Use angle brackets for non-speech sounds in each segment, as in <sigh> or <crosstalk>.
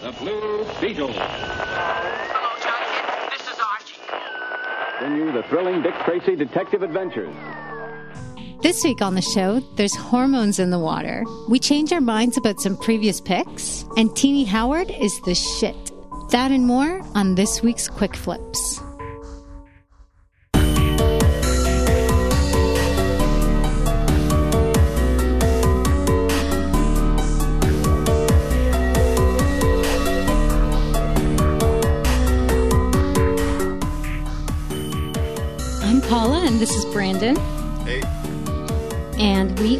The Blue Beetle. Hello, Jonathan. This is Archie. Bring you the thrilling Dick Tracy detective adventures. This week on the show, there's hormones in the water. We change our minds about some previous picks, and Tini Howard is the shit. That and more on this week's Quick Flips.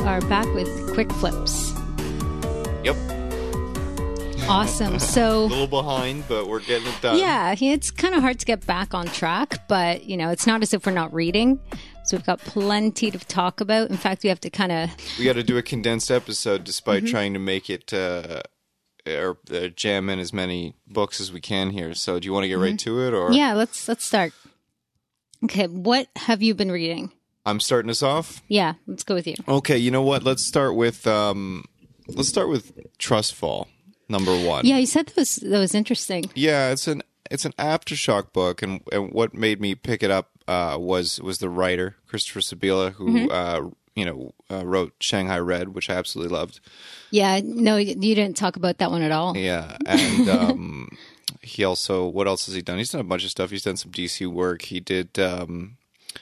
Are back with Quick Flips. Yep. Awesome. <laughs> So a little behind, but we're getting it done. yeah, it's kind of hard to get back on track, but you know, it's not as if we're not reading. So, we've got plenty to talk about. In fact, we have to kind of, We got to do a condensed episode despite Mm-hmm. trying to make it uh, or uh, jam in as many books as we can here. So, do you want to get right to it or Mm-hmm. yeah, let's let's start. Okay, what have you been reading? I'm starting us off? Yeah, let's go with you. Okay, you know what? Let's start with um let's start with Trust Fall, number 1. Yeah, you said that was that was interesting. Yeah, it's an it's an aftershock book, and, and what made me pick it up uh, was was the writer Christopher Sebela, who Mm-hmm. uh, you know uh, wrote Shanghai Red, which I absolutely loved. Yeah, no, you didn't talk about that one at all. Yeah, and <laughs> um, he also what else has he done? He's done a bunch of stuff. He's done some DC work. He did. Um,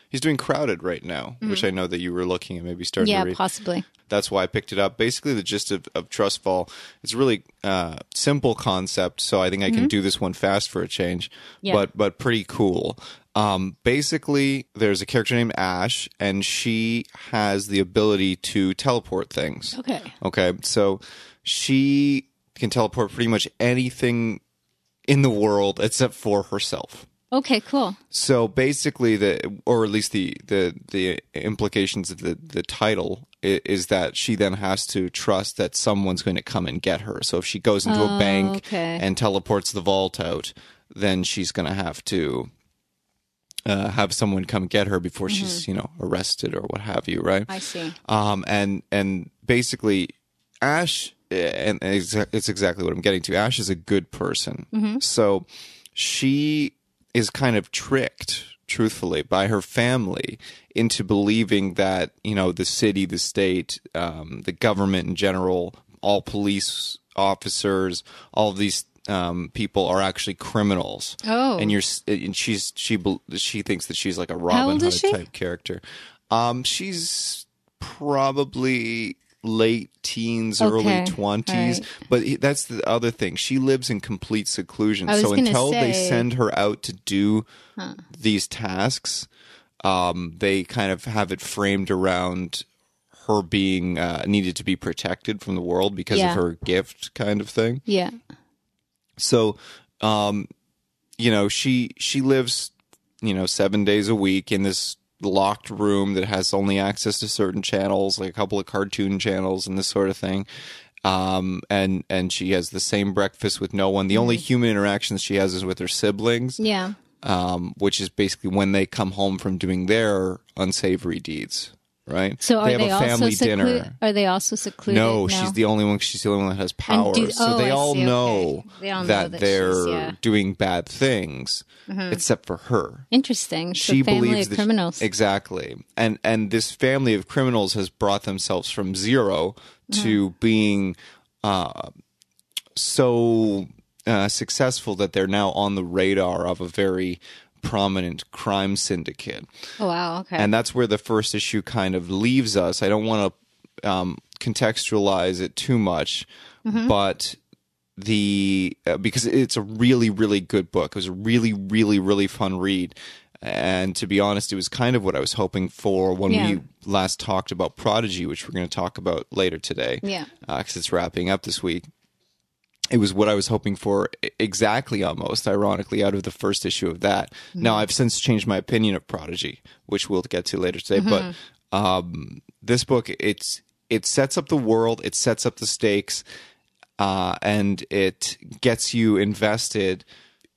he's doing Crowded right now, which I know that you were looking at maybe starting Mm-hmm. Yeah, possibly. That's why I picked it up. Basically, the gist of, of Trust Fall. It's a really uh, simple concept, so I think I can do this one fast for a change. Yeah. But but pretty cool. Um, basically, there's a character named Ash, and she has the ability to teleport things. Okay. Okay, so she can teleport pretty much anything in the world except for herself. Okay, cool. So basically, the or at least the the the implications of the the title i- is that she then has to trust that someone's going to come and get her. So if she goes into a bank Oh, okay. and teleports the vault out, then she's going to have to. Uh, have someone come get her before she's, you know, arrested or what have you, right? Mm-hmm. I see. um, and and basically Ash, and it's, it's exactly what I'm getting to. Ash is a good person, so she is kind of tricked, truthfully, by her family into believing that you know the city, the state, um, the government in general, all police officers, all of these. Um, people are actually criminals. Oh. and you're and she's she she thinks that she's like a Robin Hood type character. Um, she's probably late teens, Okay. early twenties. All right. But he- that's the other thing. She lives in complete seclusion. So until they send her out to do these tasks, um, they kind of have it framed around her being uh, needed to be protected from the world because Yeah. of her gift, kind of thing. Yeah. So, um, you know, she she lives, you know, seven days a week in this locked room that has only access to certain channels, like a couple of cartoon channels and this sort of thing. Um, and and she has the same breakfast with no one. The only human interactions she has is with her siblings, Yeah. um, which is basically when they come home from doing their unsavory deeds. Right? So are they they, have a family also dinner. secluded? Are they also secluded? No, she's the only one. She's the only one that has power. do- so oh, they all know okay. They all know that, that they're yeah. Mm-hmm. doing bad things, except for her. interesting. So She family believes of that criminals. exactly, and and this family of criminals has brought themselves from 0 Mm-hmm. to being uh, so uh, successful that they're now on the radar of a very prominent crime syndicate oh wow. Okay. and that's where the first issue kind of leaves us. I don't want to um, contextualize it too much, but the uh, because it's a really really good book. It was a really really really fun read. And to be honest, it was kind of what I was hoping for when Yeah. we last talked about Prodigy, which we're going to talk about later today. Yeah. because it's wrapping up this week it was what I was hoping for exactly almost ironically out of the first issue of that. Now I've since changed my opinion of Prodigy, which we'll get to later today, but um this book it's it sets up the world, it sets up the stakes uh and it gets you invested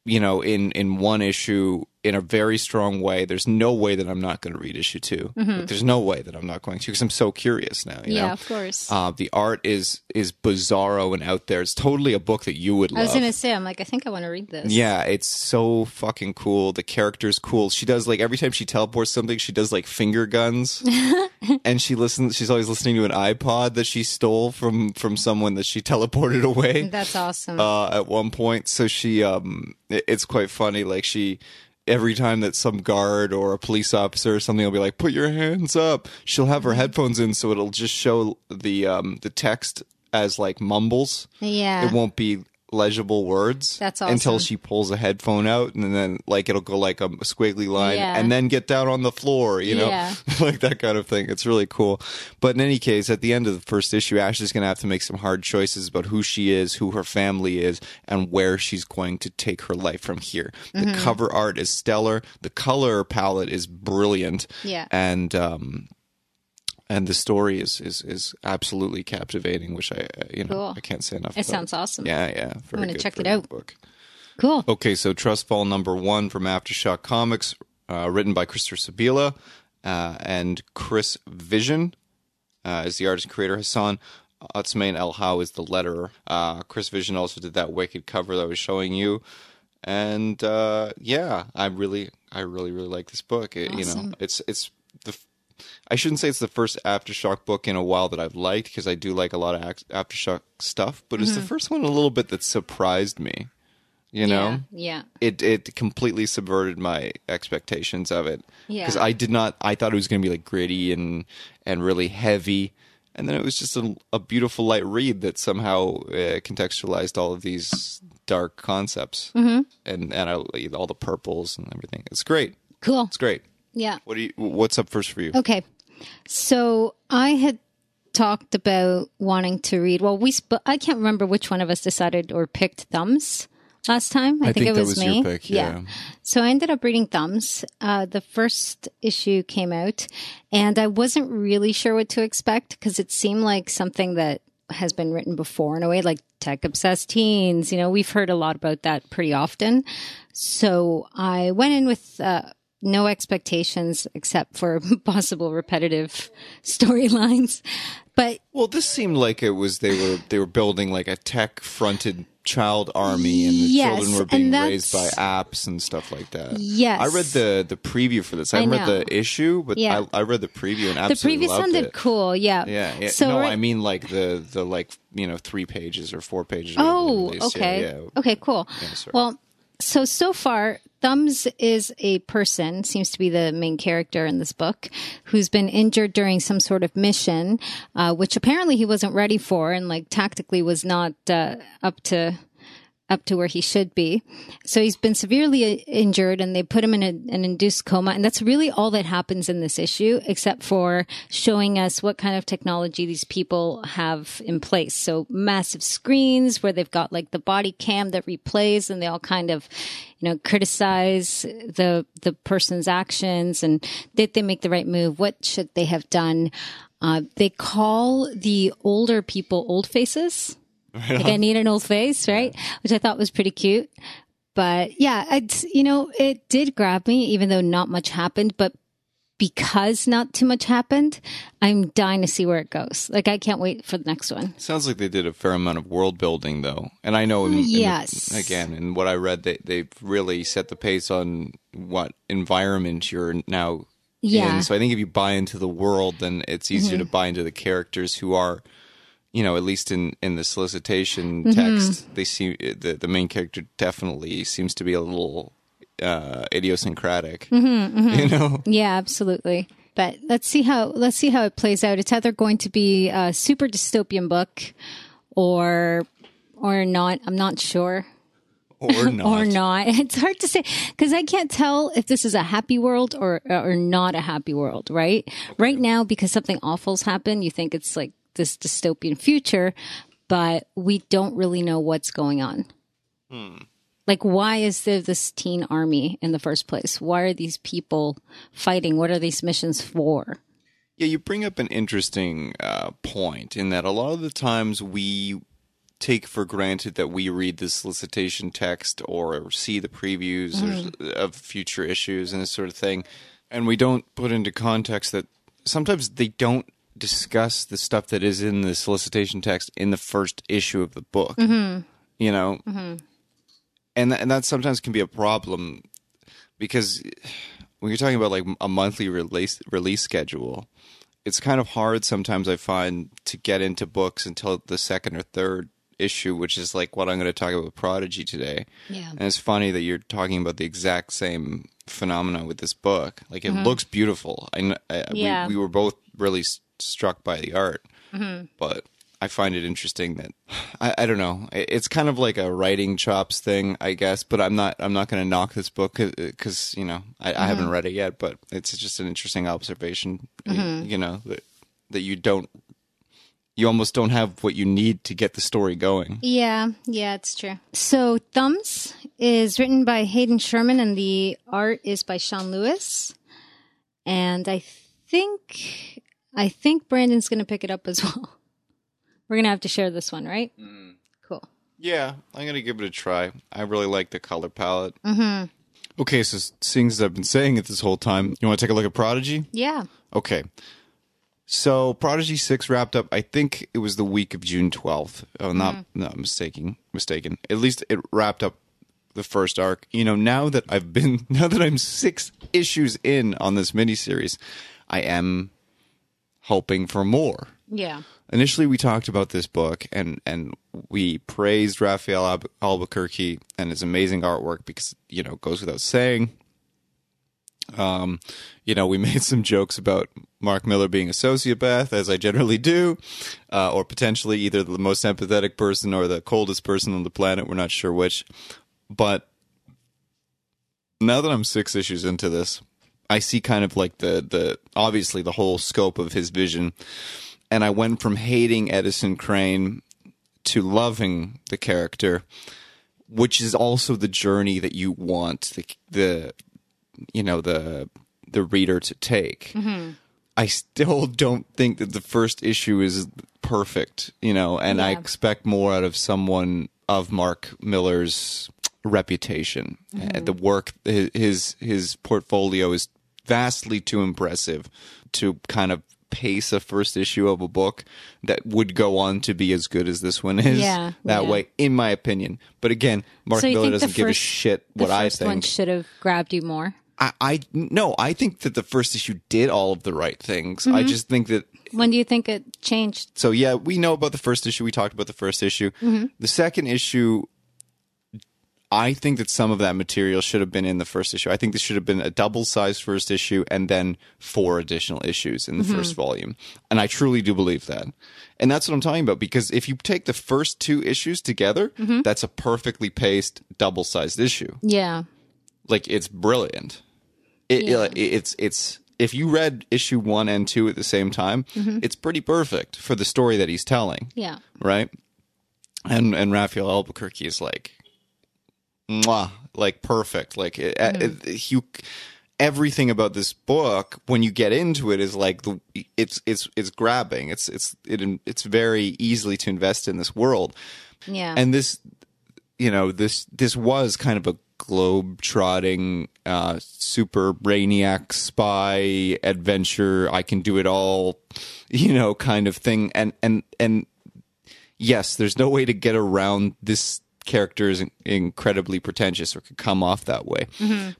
you know in in one issue in a very strong way. There's no way that I'm not going to read issue 2 Like, there's no way that I'm not going to because I'm so curious now. You Yeah, know? of course. Uh, the art is is bizarro and out there. It's totally a book that you would love. I was gonna say, I'm like, I think I want to read this. Yeah, it's so fucking cool. The character's cool. She does like every time she teleports something, she does like finger guns, <laughs> and she listens. She's always listening to an iPod that she stole from from someone that she <laughs> teleported away That's awesome. uh, at one point. So she, um, it- it's quite funny. Like she, every time that some guard or a police officer or something will be like, "Put your hands up," she'll have Mm-hmm. her headphones in, so it'll just show the um the text as like mumbles. yeah. It won't be legible words. That's until she pulls a headphone out, and then like it'll go like a squiggly line, Yeah. and then get down on the floor. You know, Yeah. <laughs> like that kind of thing. It's really cool. But in any case, at the end of the first issue, Ash is going to have to make some hard choices about who she is, who her family is, and where she's going to take her life from here. The Mm-hmm. cover art is stellar. The color palette is brilliant. Yeah. and um, and the story is is is absolutely captivating, which I uh, you know Cool. I can't say enough. It about. sounds awesome. Yeah, yeah. Very gonna check it out. Book. Cool. Okay, so Trust Fall number one from Aftershock Comics, uh, written by Christopher Sebela uh, and Chris Vision uh, is the artist and creator. Hassan Otsmane-Elhaou is the letterer. Uh, Chris Vision also did that wicked cover that I was showing you. And uh, yeah, I really, I really, really like this book. It, You know, it's it's I shouldn't say it's the first aftershock book in a while that I've liked because I do like a lot of aftershock stuff, but it's the first one a little bit that surprised me. You know, Yeah. it it completely subverted my expectations of it Yeah. because I did not I thought it was going to be like gritty and and really heavy and then it was just a, a beautiful light read that somehow uh, contextualized all of these dark concepts mm-hmm. and and I, all the purples and everything it's great Cool. it's great Yeah. what do you what's up first for you Okay. So I had talked about wanting to read. Well, we sp- I can't remember which one of us decided or picked Thumbs last time. I, I think it was, was me. your pick, yeah. So I ended up reading Thumbs. Uh, the first issue came out, and I wasn't really sure what to expect because it seemed like something that has been written before in a way, like tech obsessed teens. You know, we've heard a lot about that pretty often. So I went in with uh, no expectations except for <laughs> possible repetitive storylines. But well this seemed like it was they were they were building like a tech fronted child army and the Yes, children were being raised by apps and stuff like that Yes. I read the the preview for this. I, I read the issue, but Yeah. I, I read the preview and the absolutely loved one did it. cool. Yeah. Yeah, yeah. So no, I mean like the the like you know three pages or four pages. Oh, okay. yeah. Okay, cool. well, so so far, Thumbs is a person, seems to be the main character in this book, who's been injured during some sort of mission, uh, which apparently he wasn't ready for, and like tactically was not uh, up to up to where he should be. So he's been severely injured and they put him in a, an induced coma. And that's really all that happens in this issue, except for showing us what kind of technology these people have in place. So massive screens where they've got like the body cam that replays and they all kind of, you know, criticize the, the person's actions and did they make the right move? What should they have done? Uh, they call the older people old faces like I need an old face, right? Which I thought was pretty cute. But yeah, it's, you know, it did grab me, even though not much happened. But because not too much happened, I'm dying to see where it goes. Like I can't wait for the next one. Sounds like they did a fair amount of world building, though. And I know, in, in the- Yes. again, in what I read, they they've really set the pace on what environment you're now Yeah. Mm-hmm. in. So I think if you buy into the world, then it's easier to buy into the characters who are, you know, at least in in the solicitation Mm-hmm. text, they seem the the main character definitely seems to be a little uh, idiosyncratic. Mm-hmm, <laughs> You know, Yeah, absolutely. But let's see how let's see how it plays out. It's either going to be a super dystopian book or or not. I'm not sure. or <laughs> not. or not. <laughs> It's hard to say because I can't tell if this is a happy world or or not a happy world, right? Right now, because something awful's happened, you think it's like this dystopian future, but we don't really know what's going on. Like, why is there this teen army in the first place? Why are these people fighting? What are these missions for? Yeah, you bring up an interesting uh, point in that a lot of the times we take for granted that we read the solicitation text or see the previews or, of future issues and this sort of thing, and we don't put into context that sometimes they don't discuss the stuff that is in the solicitation text in the first issue of the book. Mm-hmm. You know, mm-hmm. and th- and that sometimes can be a problem because when you're talking about like a monthly release release schedule, it's kind of hard sometimes I find to get into books until the second or third issue, which is like what I'm going to talk about with Prodigy today. Yeah. And it's funny that you're talking about the exact same phenomena with this book. Like it mm-hmm. looks beautiful. I, kn- I Yeah. we, we were both really struck by the art, mm-hmm. but I find it interesting that <sighs> I, I don't know. It- It's kind of like a writing chops thing, I guess. But I'm not. I'm not going to knock this book because you know I, I haven't mm-hmm. read it yet. But it's just an interesting observation. Mm-hmm. You know that that you don't. You almost don't have what you need to get the story going. Yeah, yeah, it's true. So, Thumbs is written by Hayden Sherman and the art is by Sean Lewis. And I think I think Brandon's going to pick it up as <laughs> well. We're going to have to share this one, right? Cool. Yeah, I'm gonna give it a try. I really like the color palette. Mm-hmm. Okay, so seeing as I've been saying it this whole time, you want to take a look at Prodigy? Yeah. Okay. So Prodigy Six wrapped up. I think it was the week of June twelfth. Oh, not not mistaken. Mistaken. At least it wrapped up the first arc. You know, now that I've been, <laughs> now that I'm six issues in on this miniseries, I am hoping for more. Yeah. Initially, we talked about this book and and we praised Rafael Alb- Albuquerque and his amazing artwork because you know it goes without saying. Um, you know, we <laughs> made some jokes about Mark Millar being a sociopath, as I generally do, uh, or potentially either the most empathetic person or the coldest person on the planet. We're not sure which. But now that I'm six issues into this, I see kind of like the the obviously the whole scope of his vision, and I went from hating Edison Crane to loving the character, which is also the journey that you want the the you know the the reader to take. I still <laughs> don't think that the first issue is perfect, you know, and I expect more out of someone of Mark Millar's reputation. Uh, The work, his his portfolio is vastly too impressive to kind of pace a first issue of a book that would go on to be as good as this one is. Yeah, that yeah. way, in my opinion. But again, Mark so Millar doesn't the give a first, shit what I first one think. should have grabbed you more? I, I no, I think that the first issue did all of the right things. Mm-hmm. I just think that When do you think it changed? so yeah, we know about the first issue. We talked about the first issue. Mm-hmm. The second issue, I think that some of that material should have been in the first issue. I think this should have been a double sized first issue and then four additional issues in the Mm-hmm. first volume. And I truly do believe that. And that's what I'm talking about because if you take the first two issues together, Mm-hmm. that's a perfectly paced double sized issue Yeah. like it's brilliant. It, Yeah. it- it's it's if you read issue one and two at the same time, Mm-hmm. it's pretty perfect for the story that he's telling, Yeah. right? And and Rafael Albuquerque is like, mwah, like perfect. Like it, Mm-hmm. it- you, everything about this book when you get into it is like the it's it's it's grabbing. It's it's it, it's very easily to invest in this world Yeah. and this you know this this was kind of a globe trotting uh super brainiac spy adventure i can do it all you know kind of thing and and and yes there's no way to get around this character is incredibly pretentious or could come off that way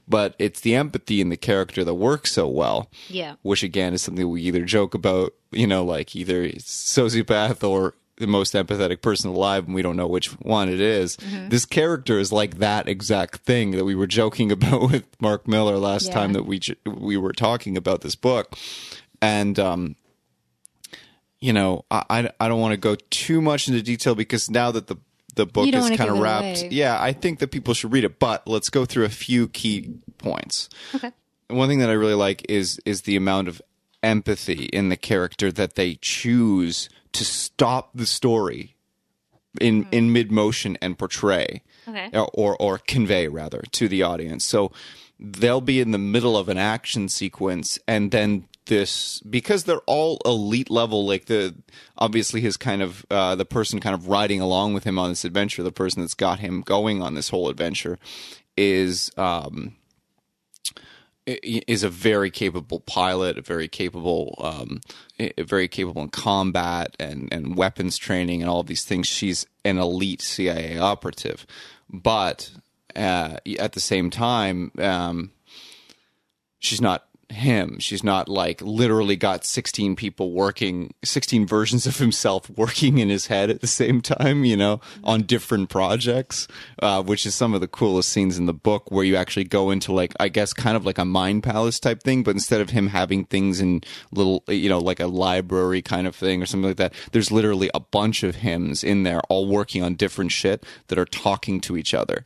but it's the empathy in the character that works so well yeah. which again is something we either joke about, you know, like either sociopath or the most empathetic person alive, and we don't know which one it is. This character is like that exact thing that we were joking <laughs> about with Mark Millar last Yeah. time that we we were talking about this book, and um, you know, I I, I don't want to go too much into detail because now that the the book is kind of wrapped, yeah, I think that people should read it. But let's go through a few key points Okay. one thing that I really like is is the amount of empathy in the character that they choose to stop the story in in mid motion and portray Okay. or, or or convey rather to the audience. So they'll be in the middle of an action sequence and then this because they're all elite level like the obviously his kind of uh the person kind of riding along with him on this adventure the person that's got him going on this whole adventure is um is a very capable pilot, a very capable, um, very capable in combat and, and weapons training and all of these things. She's an elite CIA operative, but uh, at the same time, um, she's not him. She's not like literally got 16 people working, 16 versions of himself working in his head at the same time, you know, on different projects, uh, which is some of the coolest scenes in the book where you actually go into like, I guess kind of like a mind palace type thing, but instead of him having things in little, you know, like a library kind of thing or something like that, there's literally a bunch of hymns in there all working on different shit that are talking to each other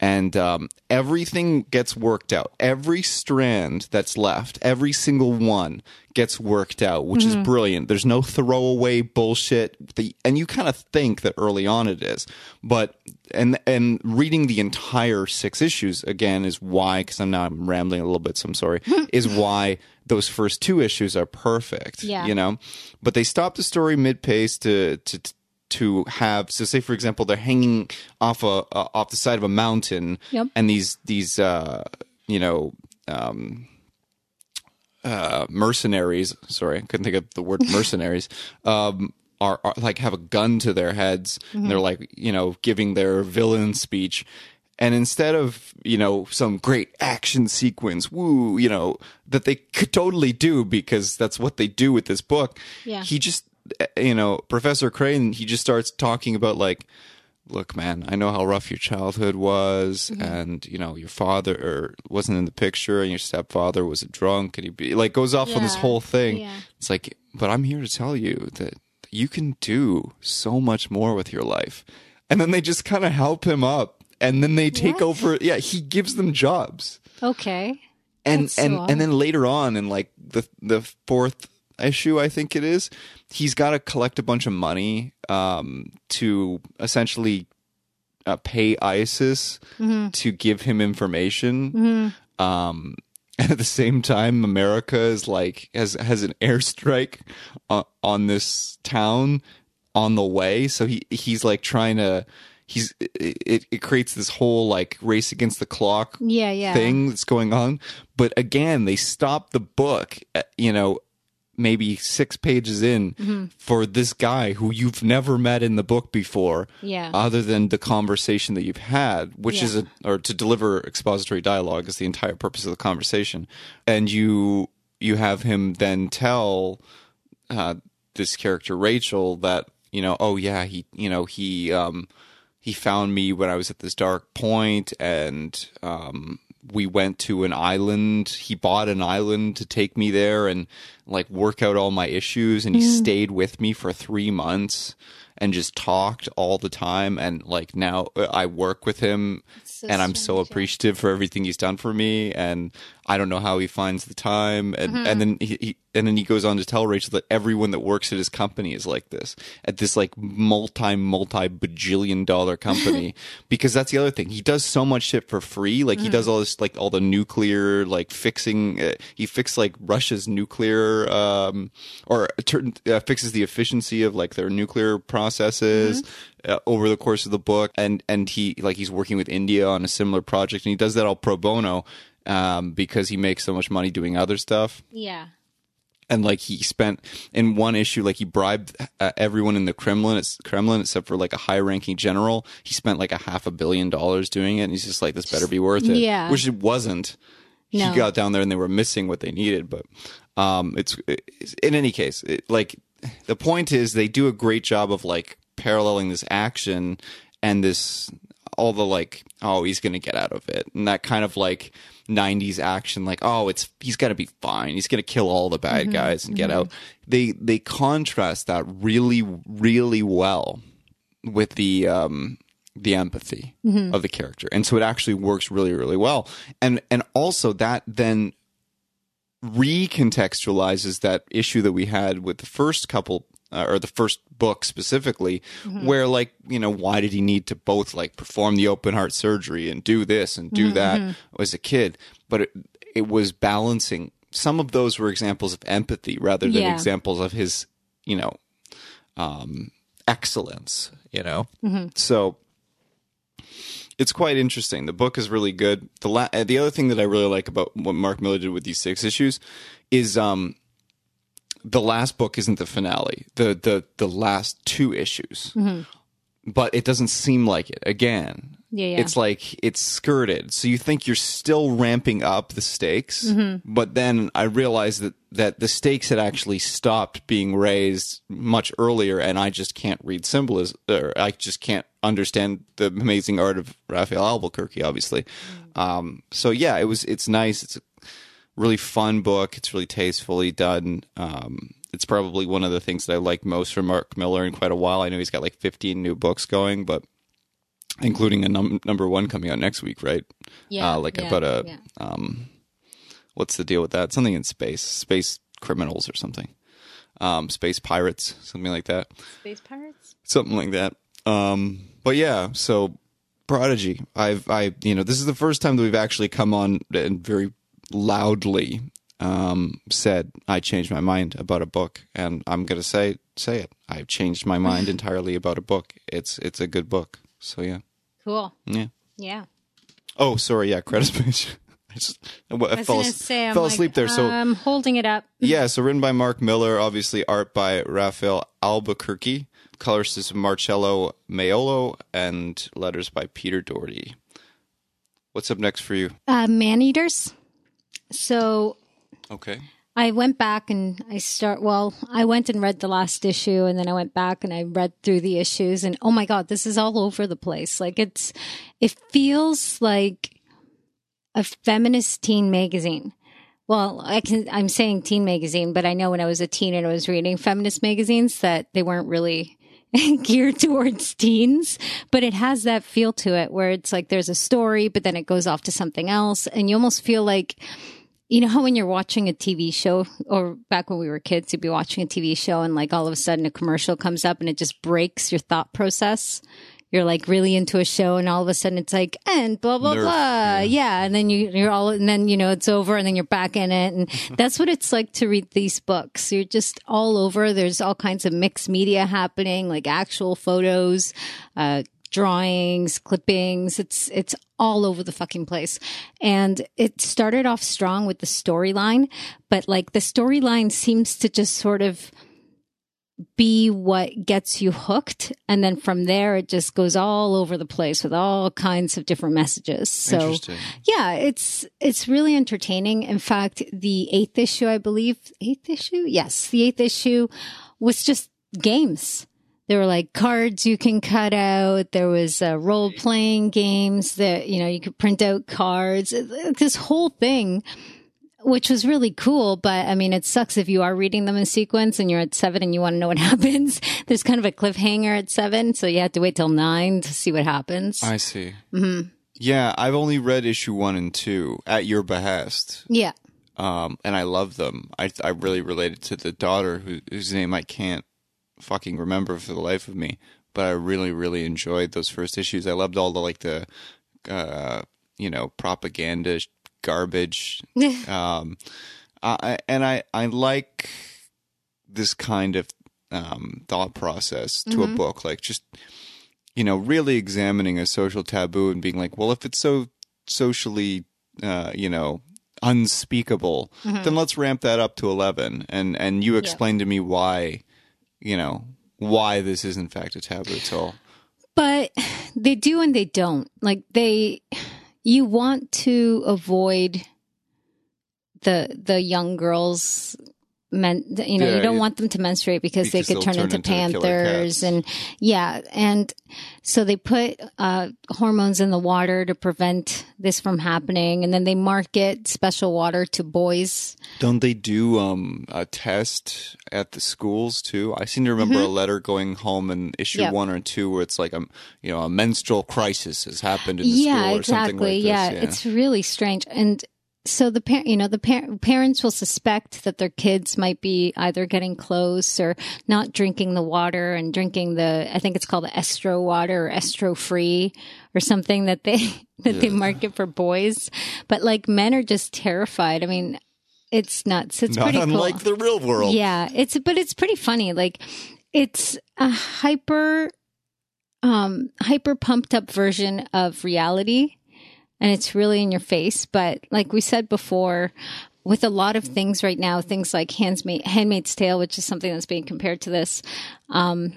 and um, everything gets worked out. Every strand that's left, every single one gets worked out, which is brilliant. There's no throwaway bullshit, the, and you kind of think that early on it is, but and and reading the entire six issues again is why because I'm now I'm rambling a little bit, so I'm sorry. <laughs> is why those first two issues are perfect. Yeah. you know, but they stop the story mid pace to to to have so say for example they're hanging off a uh, off the side of a mountain Yep. and these these uh you know um uh mercenaries sorry i couldn't think of the word <laughs> mercenaries um are, are like have a gun to their heads and they're like you know giving their villain speech and instead of you know some great action sequence woo you know that they could totally do because that's what they do with this book Yeah. he just Eh, you know professor crane he just starts talking about like look man i know how rough your childhood was mm-hmm. and you know your father or wasn't in the picture and your stepfather was a drunk and he be like goes off on this whole thing Yeah. it's like but i'm here to tell you that you can do so much more with your life and then they just kind of help him up and then they take What? over yeah he gives them jobs Okay. and That's and odd. and then later on in like the the fourth issue i think it is he's got to collect a bunch of money um to essentially uh, pay isis Mm-hmm. to give him information um and <laughs> at the same time america is like has has an airstrike on, on this town on the way so he he's like trying to he's it, it creates this whole like race against the clock Yeah, yeah. thing that's going on. But again, they stop the book, uh, you know, maybe six pages in Mm-hmm. for this guy who you've never met in the book before. Yeah. Other than the conversation that you've had, which Yeah. is a, or to deliver expository dialogue is the entire purpose of the conversation. And you, you have him then tell, uh, this character Rachel that you know oh yeah he you know he um he found me when I was at this dark point and um we went to an island. He bought an island to take me there and like work out all my issues and he stayed with me for 3 months and just talked all the time. And like now uh, I work with him so and I'm so strange, appreciative for everything he's done for me. And I don't know how he finds the time. And Mm-hmm. and then he, he and then he goes on to tell Rachel that everyone that works at his company is like this at this like multi multi bajillion dollar company. <laughs> Because that's the other thing. He does so much shit for free. Like he Mm-hmm. does all this like all the nuclear like fixing uh, he fixed like Russia's nuclear um or uh, fixes the efficiency of like their nuclear processes Mm-hmm. uh, over the course of the book. And and he like he's working with India on a similar project. And he does that all pro bono um because he makes so much money doing other stuff Yeah. and like he spent in one issue like he bribed uh, everyone in the Kremlin it's Kremlin except for like a high ranking general he spent like a half a billion dollars doing it and he's just like this better be worth it Yeah. which it wasn't No. he got down there and they were missing what they needed but um it's, it's in any case it, like the point is they do a great job of like paralleling this action and this all the like oh he's gonna get out of it and that kind of like 90s action like oh it's he's gonna be fine. He's gonna kill all the bad mm-hmm. guys and get mm-hmm. out. They they contrast that really really well with the um the empathy mm-hmm. of the character. And so it actually works really really well. And and also that then recontextualizes that issue that we had with the first couple uh, or the first book specifically where like you know why did he need to both like perform the open heart surgery and do this and do that as a kid but it, it was balancing some of those were examples of empathy rather than Yeah. examples of his, you know, um, excellence. You know, Mm-hmm. so it's quite interesting. The book is really good. The la- uh, the other thing that I really like about what Mark Millar did with these six issues is um the last book isn't the finale. The the the last two issues. But it doesn't seem like it. Again, Yeah, yeah. it's like it's skirted. So you think you're still ramping up the stakes, Mm-hmm. but then I realized that that the stakes had actually stopped being raised much earlier, and I just can't read symbolism, or I just can't understand the amazing art of Rafael Albuquerque. Obviously, um, so yeah, it was. It's nice. It's a really fun book. It's really tastefully done. Um, it's probably one of the things that I like most from Mark Millar in quite a while. I know he's got like 15 new books going, but including a num- number one coming out next week, right? Yeah, uh, like yeah, about a yeah. um, what's the deal with that? Something in space, space criminals or something, um, space pirates, something like that, Space Pirates? something like that. Um, but yeah, so Prodigy, I've I you know this is the first time that we've actually come on and very loudly um, said I changed my mind about a book, and I'm gonna say say it. I've changed my mind <laughs> entirely about a book. It's it's a good book. So yeah, Cool. yeah. Yeah. Oh, sorry. Yeah, credits <laughs> page. I just I, I fell, say, fell like, asleep there. So I'm holding it up. <laughs> yeah, so written by Mark Millar, obviously art by Rafael Albuquerque, colors is Marcelo Maiolo, and letters by Peter Doherty. What's up next for you? Uh, Man Eaters. So Okay. I went back and I start. Well, I went and read the last issue, and then I went back and I read through the issues, and oh my god, this is all over the place. Like it's, it feels like a feminist teen magazine. Well, I can. I'm saying teen magazine, but I know when I was a teen and I was reading feminist magazines that they weren't really <laughs> geared towards teens, but it has that feel to it where it's like there's a story, but then it goes off to something else, and you almost feel like you know how when you're watching a TV show, or back when we were kids, you'd be watching a TV show and like all of a sudden a commercial comes up and it just breaks your thought process. You're like really into a show and all of a sudden it's like, and blah, blah, Nerf, blah. Yeah. And then you, you're all, and then, you know, it's over and then you're back in it. And <laughs> that's what it's like to read these books. You're just all over. There's all kinds of mixed media happening, like actual photos, uh, drawings, clippings. It's it's all over the fucking place. And it started off strong with the storyline, but like the storyline seems to just sort of be what gets you hooked and then from there it just goes all over the place with all kinds of different messages. So yeah, it's it's really entertaining. In fact, the eighth issue, I believe, eighth issue, yes, the eighth issue was just games. There were like cards you can cut out. There was uh, role playing games that you know you could print out cards. This whole thing, which was really cool. But I mean, it sucks if you are reading them in sequence and you're at seven and you want to know what <laughs> happens. There's kind of a cliffhanger at seven, so you have to wait till nine to see what happens. I see. Mm-hmm. Yeah, I've only read issue one and two at your behest, yeah. um, and I love them. I I really related to the daughter who, whose name I can't fucking remember for the life of me, but I really really enjoyed those first issues. I loved all the like the uh, you know propaganda garbage, <laughs> um, I, and I I like this kind of um, thought process to a book, like just you know, really examining a social taboo and being like, well, if it's so socially, uh, you know, unspeakable, then let's ramp that up to 11. And, and you explained to me why, you know, why this is in fact a taboo at all. But they do and they don't. Like they you want to avoid the the young girls men you know Yeah, you don't want them to menstruate because, because they could turn turn into into panthers and yeah and so they put uh, hormones in the water to prevent this from happening and then they market special water to boys Don't they do um, a test at the schools too? I seem to remember a letter going home in issue Mm-hmm. One or two where it's like, um, you know, a menstrual crisis has happened in the yeah school or something like like yeah this. it's really strange and so the parent you know the par- parents will suspect that their kids might be either getting close or not drinking the water and drinking the i think it's called the estro water or estro free or something that they <laughs> that they market for boys but like men are just terrified i mean it's nuts. It's Not pretty unlike cool. the real world. Yeah, it's but it's pretty funny. Like it's a hyper um hyper pumped up version of reality and it's really in your face, but like we said before with a lot of things right now, things like Handmaid, Handmaid's Tale, which is something that's being compared to this, um,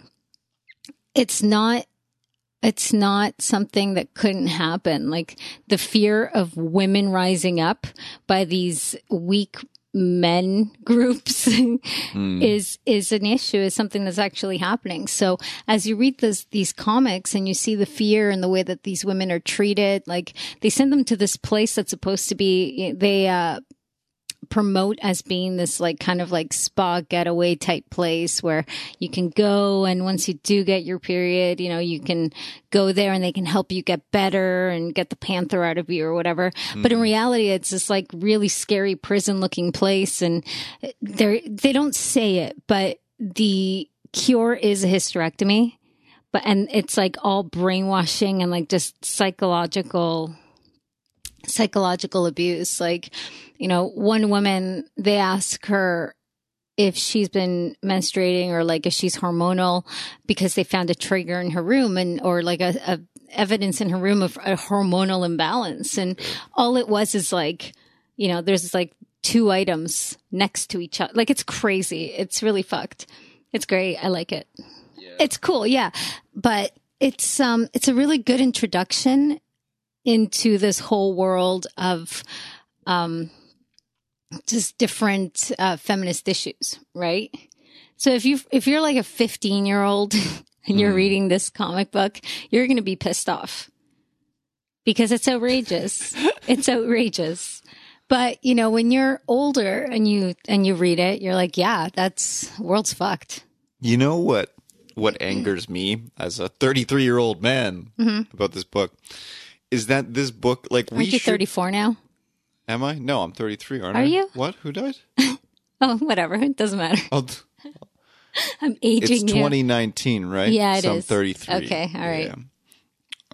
it's not it's not something that couldn't happen. Like the fear of women rising up by these weak men <laughs> groups is is an issue is something that's actually happening. So as you read this these comics and you see the fear and the way that these women are treated like they send them to this place that's supposed to be they uh promote as being this like kind of like spa getaway type place where you can go and once you do get your period, you know, you can go there and they can help you get better and get the panther out of you or whatever. But in hmm. reality, it's this like really scary prison looking place and they they don't say it, but the cure is a hysterectomy. But and it's like all brainwashing and like just psychological psychological abuse. Like, you know, one woman, they ask her if she's been menstruating or like if she's hormonal because they found a trigger in her room and or like a, a evidence in her room of a hormonal imbalance. And all it was is like, you know, there's like two items next to each other. Like it's crazy. It's really fucked. It's great. I like it. It's cool, yeah. But it's um it's a really good introduction into this whole world of um just different uh, feminist issues, right? So if you if you're like a 15 year old <laughs> and you're reading this comic book, you're going to be pissed off because it's outrageous. <laughs> it's outrageous. But you know, when you're older and you and you read it, you're like, yeah, that's world's fucked. You know what? What angers me as a 33 year old man about this book is that this book, like we Aren't you should- 34 now? Am I? No, I'm 33. Aren't Are I? you? What? Who died? <laughs> Oh, whatever. It doesn't matter. <laughs> Th- I'm it's aging you. 2019, right? Yeah, it so I'm 33. Okay, all right. Yeah.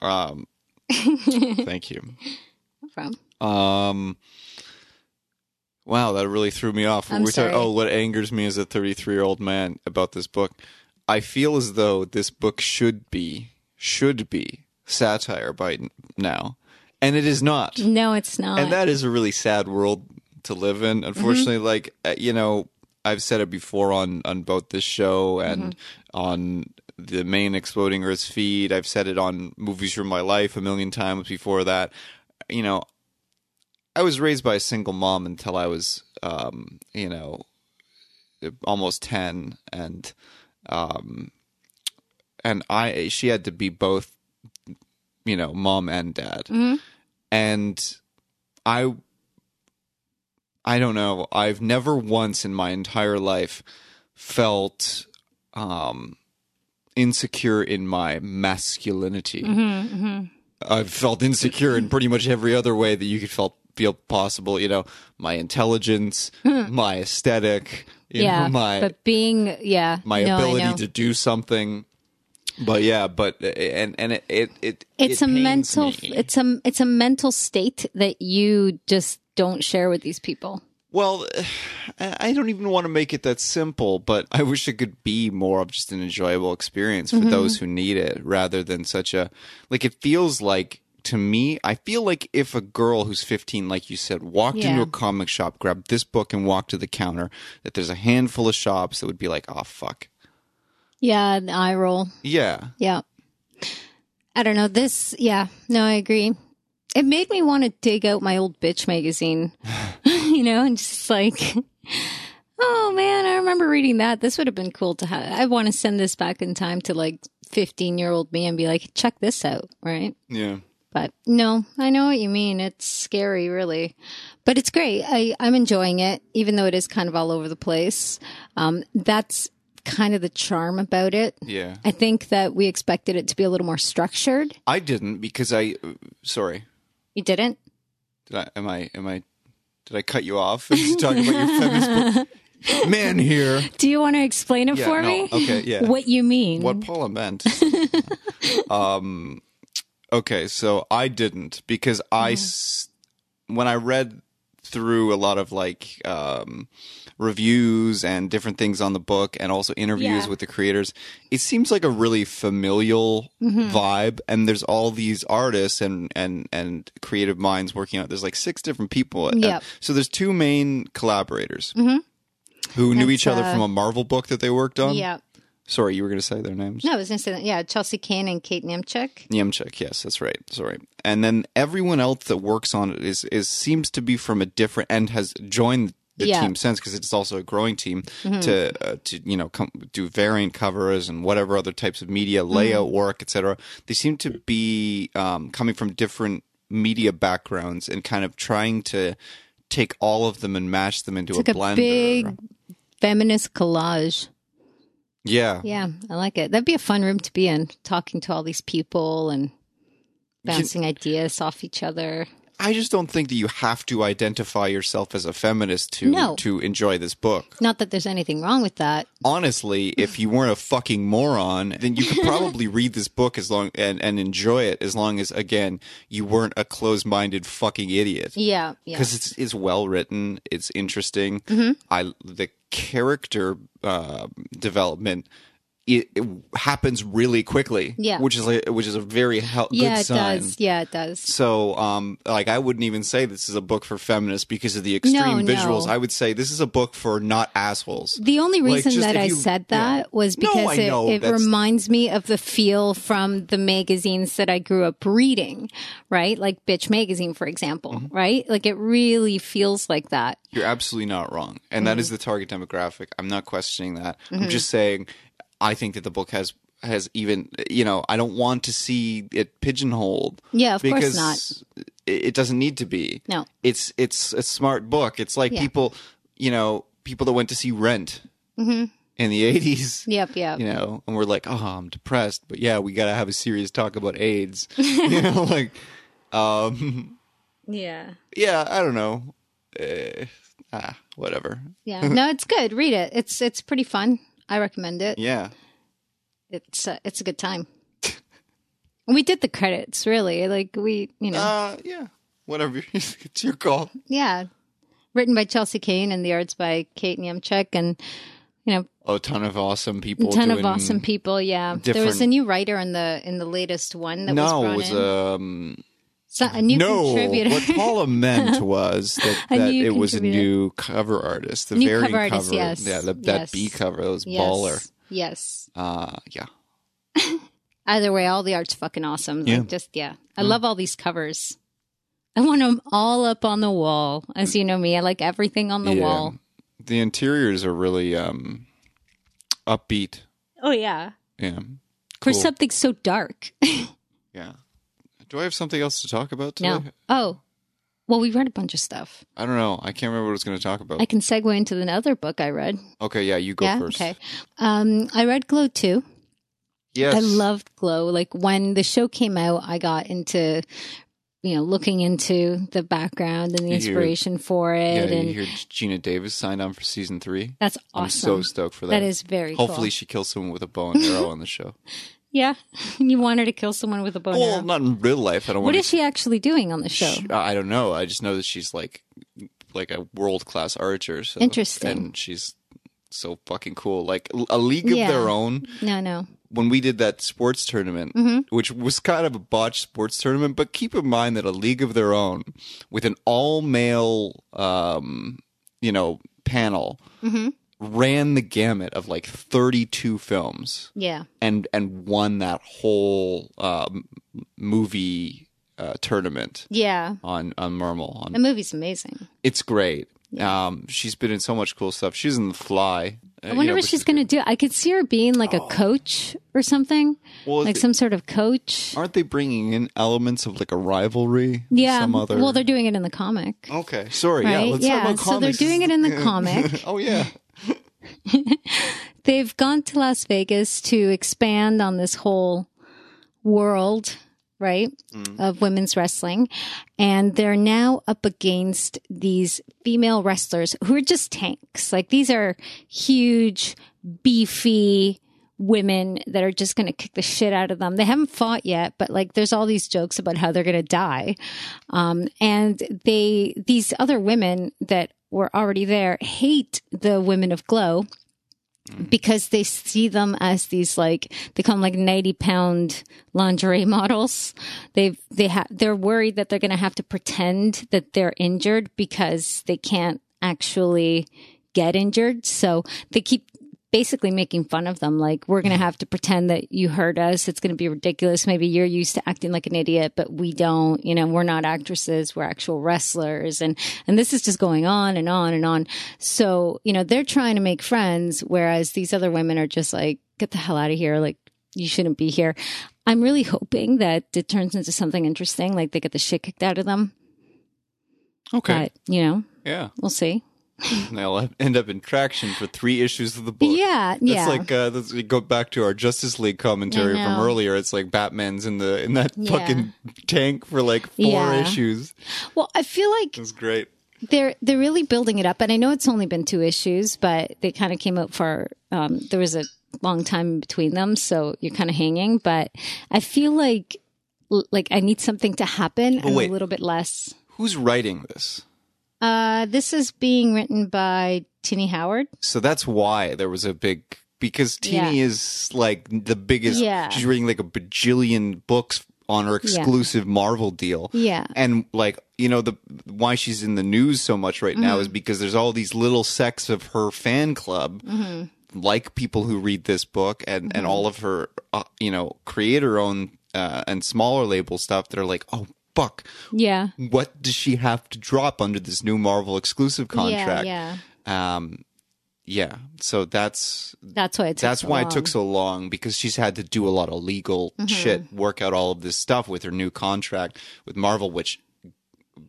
Um, <laughs> thank you. From. Um, wow, that really threw me off. I'm we talking- sorry. oh, what angers me as a 33 year old man about this book? I feel as though this book should be should be satire by now, and it is not. No, it's not. and that is a really sad world to live in unfortunately. Like uh, you know i've said it before on on both this show and on the main exploding earth's feed. I've said it on movies from my life a million times before that. You know i was raised by a single mom until i was um you know almost 10 and um and i she had to be both you know mom and dad mm-hmm. and I I don't know. I've never once in my entire life felt um insecure in my masculinity. Mm-hmm, mm-hmm. I've felt insecure in pretty much every other way that you could felt feel possible, you know, my intelligence, <laughs> my aesthetic, you yeah, know, my but being yeah, my no, ability to do something. But yeah, but and and it it, it It's it a mental. me. It's a it's a mental state that you just don't share with these people. Well, <sighs> I I don't even want to make it that simple, but I wish it could be more of just an enjoyable experience for Mm-hmm. those who need it rather than such a like it feels like to me, I feel like if a girl who's 15 like you said walked Yeah. into a comic shop, grabbed this book and walked to the counter, that there's a handful of shops that would be like, "Oh fuck." Yeah, an eye roll. Yeah. Yeah, I don't know this. Yeah, no, I agree. It made me want to dig out my old bitch magazine, <laughs> <laughs> you know, and just like, oh man, I remember reading that. This would have been cool to have. I want to send this back in time to like fifteen year old me and be like, check this out, right? Yeah. But no, I know what you mean. It's scary, really, but it's great. I, I'm enjoying it, even though it is kind of all over the place. Um, that's kind of the charm about it. Yeah. I think that we expected it to be a little more structured. I didn't because I sorry. You didn't. Did I am I am I did I cut you off? Talking about your <laughs> feminist book? Man here. Do you want to explain it Yeah, for no, me? okay, yeah. What you mean? what Paula meant. <laughs> um, okay, so I didn't because I, s- when I read through a lot of like um, reviews and different things on the book, and also interviews Yeah. with the creators, it seems like a really familial Mm-hmm. vibe. And there's all these artists and and and creative minds working out. There's like six different people. Yep. So there's two main collaborators who knew That's, each other uh, from a Marvel book that they worked on. Yeah. Sorry, you were going to say their names. No, I was going to say that. Yeah, Chelsea Cain and Kate Nemchek. Niemczyk, yes, that's right. Sorry. And then everyone else that works on it is is seems to be from a different and has joined the Yeah. team since because it's also a growing team to uh, to you know come, do variant covers and whatever other types of media layout work, etc. They seem to be um, coming from different media backgrounds and kind of trying to take all of them and mash them into It's like a a big feminist collage. Yeah. Yeah, I like it. That'd be a fun room to be in, talking to all these people and bouncing ideas off each other. I just don't think that you have to identify yourself as a feminist to No. to enjoy this book. Not that there's anything wrong with that. honestly, if you weren't a fucking moron, then you could <laughs> probably read this book as long and, and enjoy it as long as again you weren't a closed-minded fucking idiot. Yeah, yeah. Because it's it's well written, it's interesting. Mm-hmm. I the character uh, development. It, it happens really quickly, Yeah. which is like, which is a very hel- yeah, good it sign. does. Yeah, it does. So, um, like, I wouldn't even say this is a book for feminists because of the extreme no. visuals. I would say this is a book for not assholes. The only reason just that I you- said yeah. that was because know, it, it reminds me of the feel from the magazines that I grew up reading, right? Like Bitch Magazine, for example, Mm-hmm. right? Like it really feels like that. You're absolutely not wrong. And that Mm-hmm. is the target demographic. I'm not questioning that. I'm just saying I think that the book has has even you know, I don't want to see it pigeonholed. Yeah, of course not. It doesn't need to be. No. It's it's a smart book. It's like Yeah. people, you know, people that went to see Rent in the 80s. Yep, yep. You know, and we're like, "Oh, I'm depressed." But yeah, we got to have a serious talk about AIDS. <laughs> you know, like um Yeah. yeah, I don't know. Uh, ah, whatever. Yeah. No, it's good. Read it. It's it's pretty fun. I recommend it. Yeah. It's uh, it's a good time. <laughs> We did the credits, really. Like we, you know, Uh, yeah. Whatever. <laughs> it's your call. yeah. Written by Chelsea Cain and the arts by Kate Niemczyk and you know, A ton of awesome people. a ton of awesome people. Yeah, there was a new writer in the in the latest one that was No, brought it was in. um So- a new no. contributor. What Paula <laughs> meant was that, that it was a new cover artist. The New variant cover artist, yes. Yeah, the, Yes. that B cover, that was yes, baller. Yes. Uh, yeah. <laughs> Either way, all the art's fucking awesome. Yeah. Like, just yeah, I love all these covers. I want them all up on the wall. As you know me, I like everything on the yeah. wall. The interiors are really um upbeat. Oh yeah, Yeah. for Cool. something so dark. <laughs> Yeah. Do I have something else to talk about today? no. Oh, well, we read a bunch of stuff. I don't know. I can't remember what I was going to talk about. I can segue into the other book I read. okay, yeah, you go yeah. first. Okay. Um, I read Glow two. Yes. I loved Glow. Like when the show came out, I got into, you know, looking into the background and the You hear- inspiration for Yeah, it, you and hear Geena Davis signed on for season three. that's awesome. I'm so stoked for that. That is very Hopefully, cool. she kills someone with a bow and arrow on the show. <laughs> Yeah, <laughs> you want her to kill someone with a bow well, not in real life. I don't What is she actually doing on the show? I don't know. I just know that she's like, like a world class archer. So, Interesting. And she's so fucking cool. Like a league of Yeah. their own. No, no. when we did that sports tournament, Mm-hmm. which was kind of a botched sports tournament, but keep in mind that a league of their own with an all male, um, you know, panel Mm-hmm. Ran the gamut of like 32 films Yeah, and, and won that whole, um, movie, uh, tournament yeah. on, on Mermal. On, The movie's amazing. it's great. Um, she's been in so much cool stuff. She's in The Fly. Uh, I wonder what she's going to do. I could see her being like a coach or something, Oh. Well, like it- some sort of coach. Aren't they bringing in elements of like a rivalry? Yeah. Some other. Well, they're doing it in the comic. Okay, sorry. Yeah, Right? let's Yeah, talk about so they're doing it in the <laughs> comic. oh yeah. <laughs> They've gone to Las Vegas to expand on this whole world, right, of women's wrestling. And they're now up against these female wrestlers who are just tanks. Like these are huge, beefy women that are just going to kick the shit out of them. They haven't fought yet, but like there's all these jokes about how they're going to die. Um, and they, these other women that were already there hate the women of Glow because they see them as these like they them like 90 pound lingerie models. They've they have they're worried that they're going to have to pretend that they're injured because they can't actually get injured. So they keep basically making fun of them. Like we're going to mm. have to pretend that you heard us. It's going to be ridiculous. Maybe you're used to acting like an idiot but we don't. You know we're not actresses. We're actual wrestlers. And and this is just going on and on and on. So you know they're trying to make friends whereas these other women are just like get the hell out of here. Like you shouldn't be here. I'm really hoping that it turns into something interesting like they get the shit kicked out of them. Okay. but you know yeah. we'll see And <laughs> they'll end up in traction for three issues of the book. Yeah, It's yeah. like uh, that's, we go back to our Justice League commentary from earlier. It's like Batman's in the in that Yeah. fucking tank for like four Yeah. issues. well i feel like it's great. they're they're really building it up and i know it's only been two issues but they kind of came out for um there was a long time between them so you're kind of hanging but i feel like like i need something to happen and wait. a little bit less Who's writing this? Uh this is being written by Tini Howard. So that's why there was a big because Tini Yeah. is like the biggest. Yeah. She's reading like a bajillion books on her exclusive Marvel deal. Yeah. And like you know the why she's in the news so much right now Mm-hmm. is because there's all these little sects of her fan club. Mm-hmm. Like people who read this book and, and all of her, uh, you know, creator owned uh, and smaller label stuff that are like, oh, fuck, Yeah. what does she have to drop under this new Marvel exclusive contract? Yeah, Um, yeah. So that's That's why it took that's so why long. Mm-hmm. it took so long because she's had to do a lot of legal shit, work out all of this stuff with her new contract with Marvel, which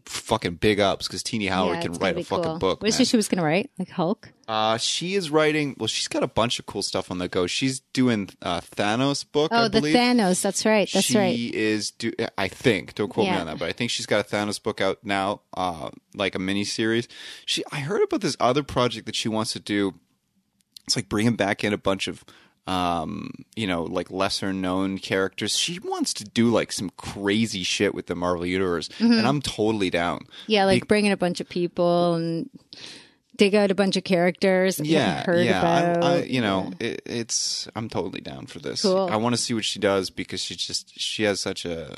fucking big ups because Tini Howard Yeah, can write a fucking cool. book. What man. she, she was going to write? Like Hulk? Uh, she is writing. Well, she's got a bunch of cool stuff on the go. She's doing uh, Thanos book. Oh, the. Thanos. That's right. That's she right. She is do I think don't quote me on that, but I think she's got a Thanos book out now, uh, like a mini series. She I heard about this other project that she wants to do. It's like bringing back in a bunch of um you know like lesser known characters she wants to do like some crazy shit with the marvel universe Mm-hmm. and i'm totally down Yeah, like bring in a bunch of people and dig out a bunch of characters yeah heard yeah about. I, I, you know it, it's i'm totally down for this Cool. i want to see what she does because she just she has such a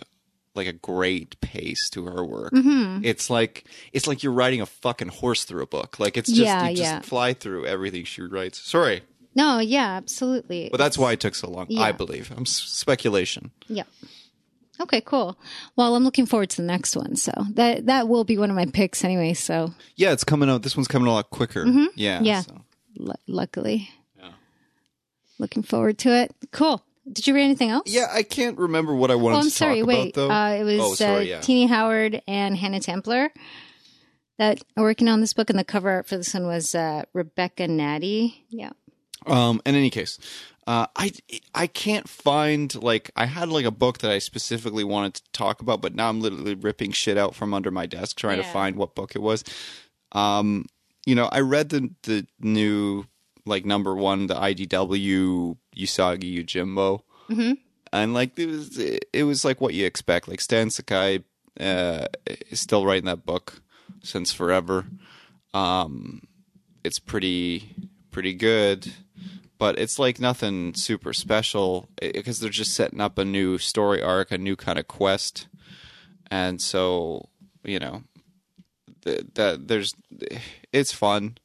like a great pace to her work Mm-hmm. it's like it's like you're riding a fucking horse through a book like it's just Yeah, you just yeah. fly through everything she writes sorry No, yeah, absolutely. Well, that's why it took so long i believe i'm s- speculation Yeah. Okay, cool. Well, I'm looking forward to the next one. So that that will be one of my picks anyway. So yeah it's coming out this one's coming a lot quicker yeah Mm-hmm. Yeah. so. lu luckily, looking forward to it. Cool. Did you read anything else? yeah i can't remember what i wanted Oh, I'm to sorry. talk Wait. about though Uh, it was oh sorry uh, yeah Tini Howard and Hannah Templer that are working on this book, and the cover art for this one was uh, Rebecca Natty. Yeah. Um, in any case, uh, I I can't find like I had like a book that I specifically wanted to talk about, but now I'm literally ripping shit out from under my desk trying to find what book it was. Um, you know, I read the the new like number one, the IDW Usagi Yojimbo, mm-hmm. and like it was it was like what you expect. Like Stan Sakai uh, is still writing that book since forever. Um, it's pretty pretty good but it's like nothing super special because they're just setting up a new story arc a new kind of quest and so you know th- that there's it's fun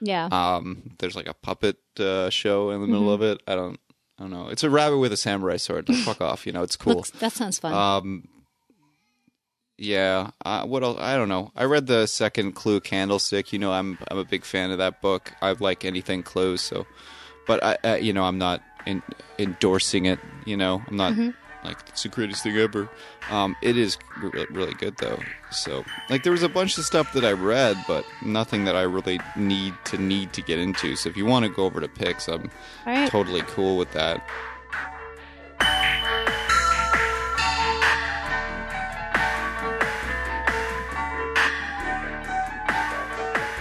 Yeah. um there's like a puppet uh, show in the middle Mm-hmm. of it i don't i don't know it's a rabbit with a samurai sword like fuck <laughs> off you know it's cool Looks, that sounds fun. um, yeah. Uh, what else? I don't know. I read the second Clue Candlestick. You know, I'm I'm a big fan of that book. I like anything Clue. So, but I, uh, you know, I'm not in, endorsing it. You know, I'm not like it's the greatest thing ever. Um, it is really, really good though. So, like, there was a bunch of stuff that I read, but nothing that I really need to need to get into. So, if you want to go over to picks, I'm right. totally cool with that.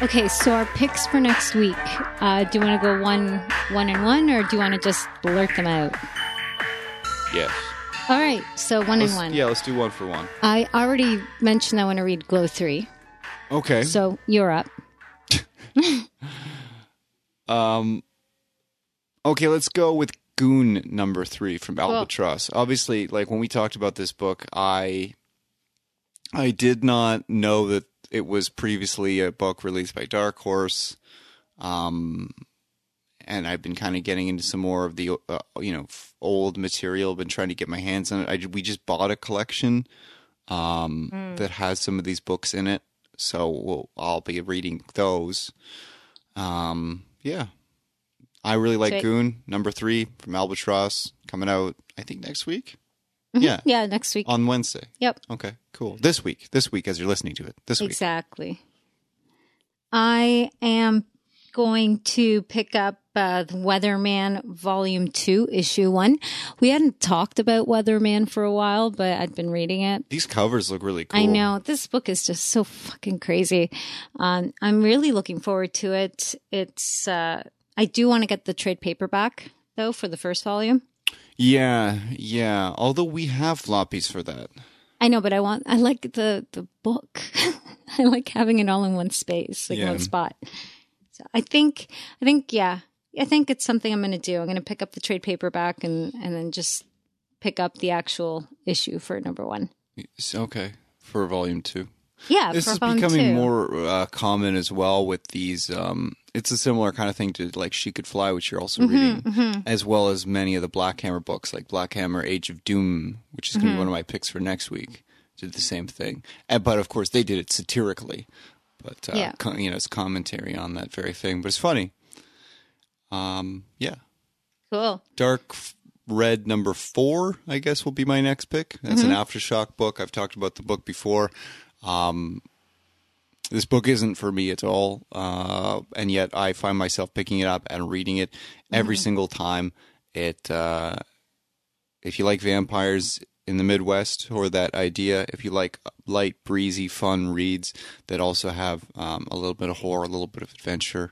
Okay, so our picks for next week. Uh, do you want to go one, one and one, or do you want to just blurt them out? Yes. All right, so one Let's- and one. Yeah, let's do one for one. I already mentioned I want to read Glow three, Okay. so you're up. <laughs> Um, okay, let's go with Goon number three from Albatross. Obviously, like when we talked about this book, I I did not know that it was previously a book released by Dark Horse. Um, and I've been kind of getting into some more of the uh, you know f- old material. Been trying to get my hands on it. I, we just bought a collection um, that has some of these books in it, so we'll, I'll be reading those. Um, yeah, I really like. Goon number three from Albatross coming out. I think next week. Yeah, Yeah, next week. on Wednesday. Yep. Okay, cool. This week, this week, as you're listening to it, this week. Exactly. I am going to pick up uh, the Weatherman Volume 2, Issue 1. We hadn't talked about Weatherman for a while, but I'd been reading it. These covers look really cool. I know. This book is just so fucking crazy. Um, I'm really looking forward to it. It's, uh, I do want to get the trade paperback, though, for the first volume. Yeah, yeah. Although we have floppies for that. I know, but I want, I like the, the book. <laughs> I like having it all in one space, like Yeah. one spot. So I think, I think, yeah, I think it's something I'm going to do. I'm going to pick up the trade paperback and, and then just pick up the actual issue for number one. It's okay for volume two. Yeah, This for is becoming two. more uh, common as well with these. Um, it's a similar kind of thing to like She Could Fly, which you're also Mm-hmm, reading, as well as many of the Black Hammer books, like Black Hammer Age of Doom, which is going to Mm-hmm. be one of my picks for next week. Did the same thing, and, but of course they did it satirically. But uh, Yeah. co- you know, it's commentary on that very thing. But it's funny. Um, yeah, Cool. Dark Red number four, I guess, will be my next pick. That's an aftershock book. I've talked about the book before. Um, this book isn't for me at all, uh, and yet I find myself picking it up and reading it every single time. It, uh, if you like vampires in the Midwest or that idea, if you like light, breezy, fun reads that also have um, a little bit of horror, a little bit of adventure,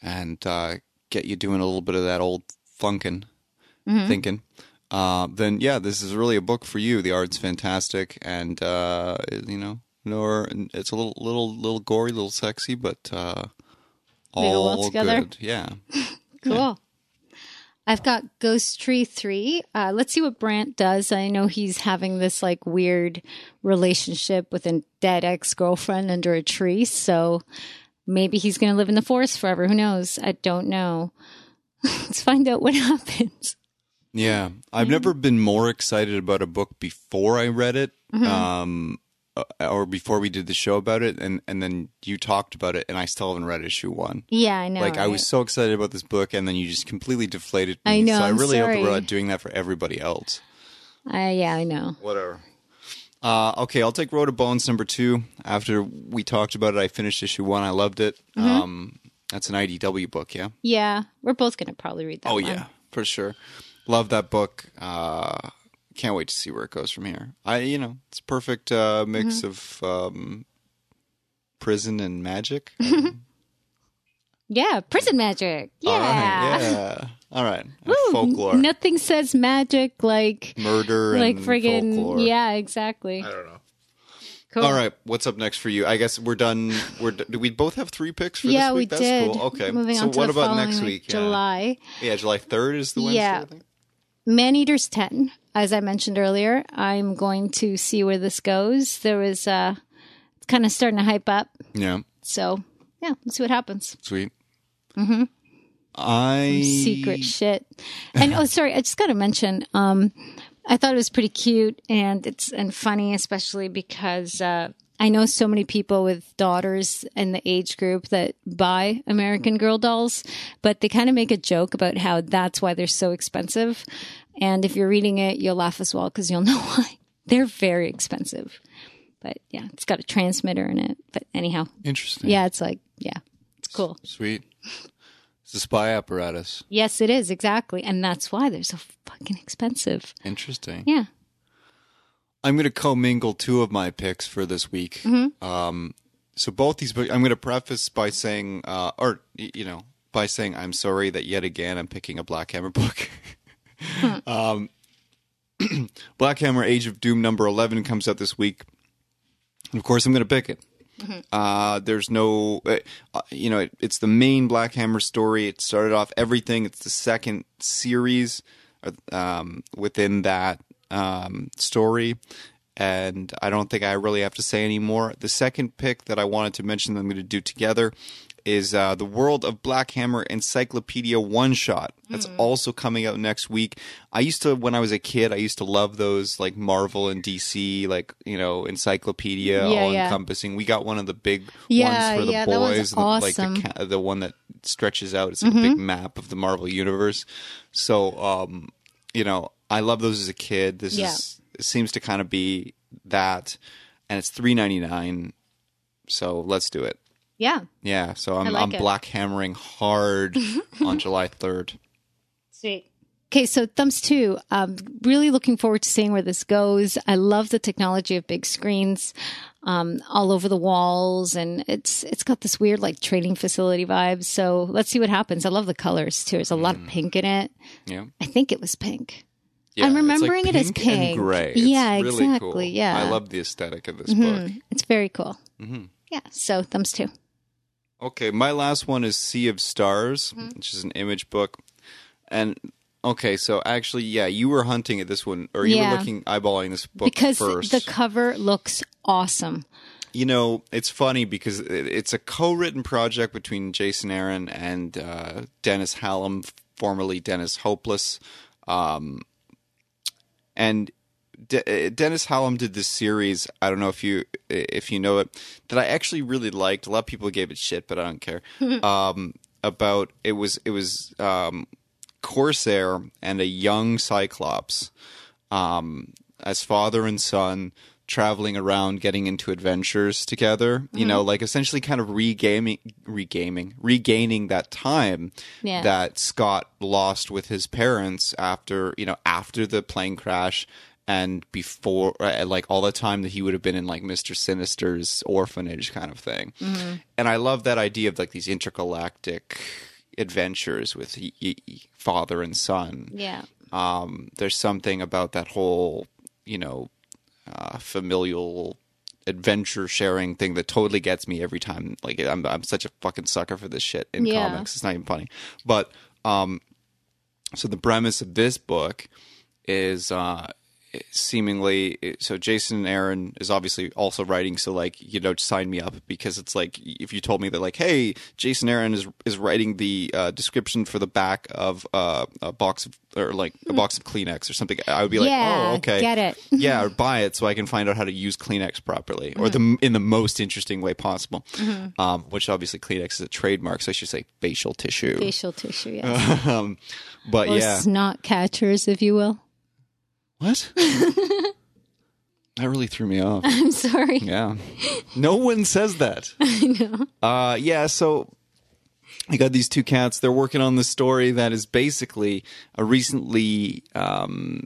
and uh, get you doing a little bit of that old funkin' thinking, uh, then yeah, this is really a book for you. The art's fantastic, and uh, you know, nor it's a little, little, little gory, little sexy, but uh, go well all together? good. Yeah. <laughs> Cool. I've got Ghost Tree 3. Uh, let's see what Brant does. I know he's having this like weird relationship with a dead ex girlfriend under a tree. So maybe he's going to live in the forest forever. Who knows? I don't know. <laughs> let's find out what <laughs> happens. Yeah, I've never been more excited about a book before I read it, um, uh, or before we did the show about it, and and then you talked about it, and I still haven't read issue one. Yeah, I know. like I was so excited about this book, and then you just completely deflated me. I know, So I really hope we're not doing that for everybody else. Uh, yeah, I know. Whatever. Uh, okay, I'll take Road of Bones number two. After we talked about it, I finished issue one. I loved it. Mm-hmm. Um, that's an IDW book, yeah. Yeah, we're both going to probably read that. Oh one. yeah, for sure. Love that book. Uh, can't wait to see where it goes from here. I, you know, it's a perfect uh, mix Mm-hmm. of um, prison and magic. Yeah, prison magic. Yeah. All right, yeah. <laughs> All right. And Woo, folklore, Nothing says magic like murder, like and friggin' folklore. yeah, exactly. I don't know. Cool. All right, what's up next for you? I guess we're done. We're do we both have three picks for yeah, this we week? That's did. cool. Okay. Moving so on to what the about following next week? Yeah. July. Yeah, July third is the Wednesday. Yeah. I think? Man Eaters 10. As I mentioned earlier, I'm going to see where this goes. There was uh it's kind of starting to hype up. Yeah. So, yeah, let's see what happens. Sweet. Mm-hmm. I Secret shit. And oh, sorry, I just got to mention um I thought it was pretty cute and it's and funny especially because uh I know so many people with daughters in the age group that buy American Girl dolls, but they kind of make a joke about how that's why they're so expensive. And if you're reading it, you'll laugh as well because you'll <laughs> know why. They're very expensive. But yeah, it's got a transmitter in it. But anyhow, Interesting. yeah, it's like, yeah, it's cool. Sweet. It's a spy apparatus. Yes, it is, exactly. And that's why they're so fucking expensive. Interesting. Yeah. I'm going to commingle two of my picks for this week. Mm-hmm. Um, so both these books, I'm going to preface by saying, uh, or you know, by saying I'm sorry that yet again I'm picking a Black Hammer book. <laughs> um, <clears throat> Black Hammer: Age of Doom number 11 comes out this week. Of course, I'm going to pick it. Uh, there's no, uh, uh, you know, it, it's the main Black Hammer story. It started off everything. It's the second series uh, um, within that um, story. And I don't think I really have to say any more. The second pick that I wanted to mention that I'm going to do together is uh, the World of Black Hammer Encyclopedia One Shot. That's also coming out next week. I used to, when I was a kid, I used to love those like Marvel and DC, like you know, encyclopedia, Yeah, all yeah. encompassing. We got one of the big Yeah, ones for the yeah, that boys, the, like the, awesome. Mm-hmm. the one that stretches out. It's like a big map of the Marvel universe. So, um, you know, I love those as a kid. This Yeah. is seems to kind of be that, and it's three ninety nine. So let's do it. Yeah. Yeah, so I'm like I'm black hammering hard <laughs> on July third. Sweet. Okay, so thumbs two. Um, really looking forward to seeing where this goes. I love the technology of big screens um, all over the walls, and it's it's got this weird like training facility vibes. So let's see what happens. I love the colors too. There's a lot of pink in it. Yeah, I think it was pink. Yeah I'm it's like remembering it as pink. gray. It's Yeah, really exactly, Cool. yeah. I love the aesthetic of this book. It's very cool. Mm-hmm. Yeah. So thumbs two. Okay, my last one is Sea of Stars, Mm-hmm. which is an image book, and. Okay, so actually, yeah, you were hunting at this one, or you Yeah. were looking eyeballing this book because first. the cover looks awesome. You know, it's funny because it's a co-written project between Jason Aaron and uh, Dennis Hallum, formerly Dennis Hopeless. Um, and De- uh, Dennis Hallum did this series. I don't know if you if you know it that I actually really liked. A lot of people gave it shit, but I don't care. <laughs> um, about it was it was um, Corsair and a young Cyclops um, as father and son traveling around getting into adventures together you know like essentially kind of regaming regaming regaining that time Yeah. that scott lost with his parents after you know after the plane crash and before uh, like all the time that he would have been in like mr sinister's orphanage kind of thing and i love that idea of like these intergalactic adventures with father and son Yeah. um, there's something about that whole, you know, uh, familial adventure sharing thing that totally gets me every time. Like I'm, I'm such a fucking sucker for this shit in Yeah. comics. It's not even funny. But um, so the premise of this book is uh, seemingly so Jason and Aaron is obviously also writing so like you know sign me up because it's like if you told me that like hey Jason Aaron is is writing the uh, description for the back of uh, a box of or like a box of Kleenex or something I would be like Yeah, oh okay get it. <laughs> yeah or buy it so I can find out how to use Kleenex properly or the in the most interesting way possible um, which obviously Kleenex is a trademark so I should say facial tissue Facial tissue. yeah <laughs> um, but Or yeah snot catchers, if you will. What <laughs> that really threw me off I'm sorry. Yeah. No one says that. <laughs> I know. Uh yeah, so I got these two cats. They're working on the story that is basically a recently um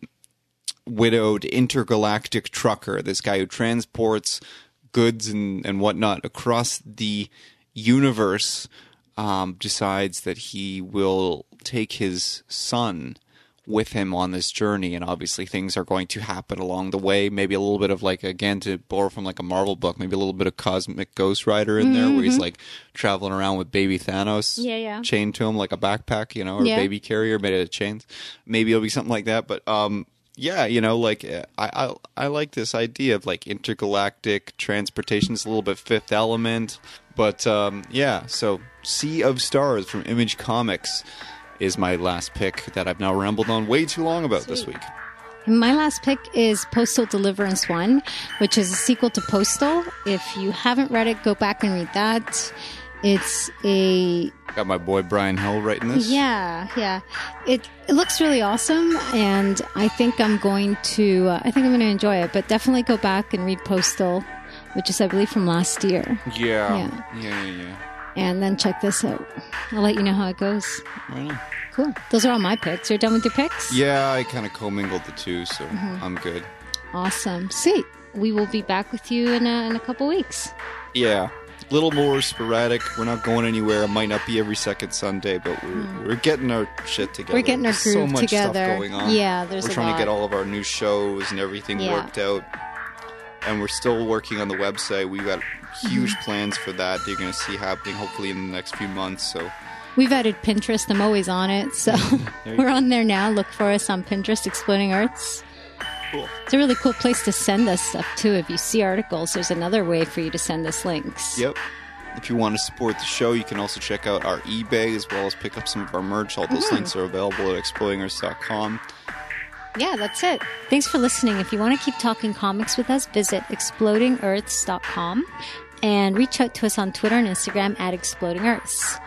widowed intergalactic trucker, this guy who transports goods and, and whatnot across the universe, um, decides that he will take his son with him on this journey and obviously things are going to happen along the way maybe a little bit of like again to borrow from like a marvel book maybe a little bit of cosmic ghost rider in there where he's like traveling around with baby thanos Yeah, yeah. chained to him like a backpack you know or Yeah. baby carrier made out of chains maybe it'll be something like that but um yeah you know like i i, I like this idea of like intergalactic transportation it's a little bit fifth element but um yeah so sea of stars from image comics is my last pick that I've now rambled on way too long about this week. My last pick is Postal Deliverance 1, which is a sequel to Postal. If you haven't read it, go back and read that. It's a Got my boy Bryan Hill writing this. yeah, yeah. It it looks really awesome, and I think I'm going to uh, I think I'm going to enjoy it. But definitely go back and read Postal, which is I believe from last year, Yeah. Yeah, yeah, yeah. And then check this out. I'll let you know how it goes. Right. Cool. Those are all my picks. You're done with your picks? Yeah, I kind of commingled the two, so Mm-hmm. I'm good. Awesome. Sweet. We will be back with you in a, in a couple weeks. Yeah. A little more sporadic. We're not going anywhere. It might not be every second Sunday, but we're we're getting our shit together. We're getting our There's so much together. stuff going on. Yeah, there's We're trying lot. to get all of our new shows and everything Yeah. worked out. And we're still working on the website. We've got huge <sighs> plans for that. That you're going to see happening hopefully in the next few months. So We've added Pinterest. I'm always on it. So <laughs> <laughs> we're on there now. Look for us on Pinterest, Exploding Earths. cool. It's a really cool place to send us stuff too. If you see articles, there's another way for you to send us links. Yep. If you want to support the show, you can also check out our eBay as well as pick up some of our merch. All those Mm-hmm. links are available at explodingearths.com. Yeah, that's it. Thanks for listening. If you want to keep talking comics with us, visit explodingearths.com and reach out to us on Twitter and Instagram at Exploding Earths.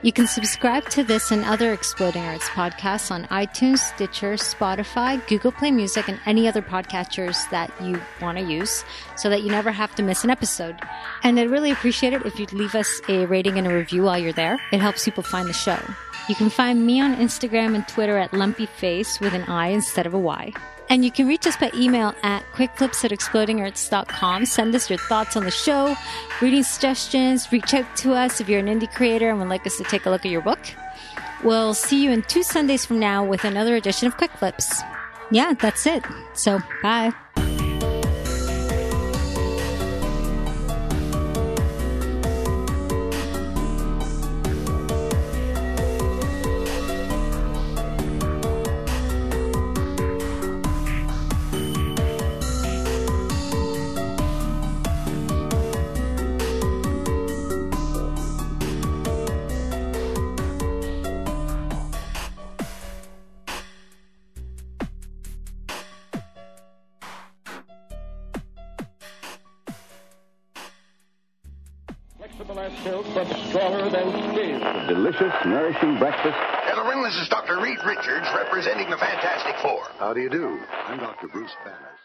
You can subscribe to this and other Exploding Earths podcasts on iTunes, Stitcher, Spotify, Google Play Music, and any other podcatchers that you want to use so that you never have to miss an episode. And I'd really appreciate it if you'd leave us a rating and a review while you're there. It helps people find the show. You can find me on Instagram and Twitter at lumpyface with an I instead of a Y. And you can reach us by email at quickflips at explodingearths.com. Send us your thoughts on the show, reading suggestions, reach out to us if you're an indie creator and would like us to take a look at your book. We'll see you in two Sundays from now with another edition of Quick Flips. Yeah, that's it. So, bye. Gentlemen,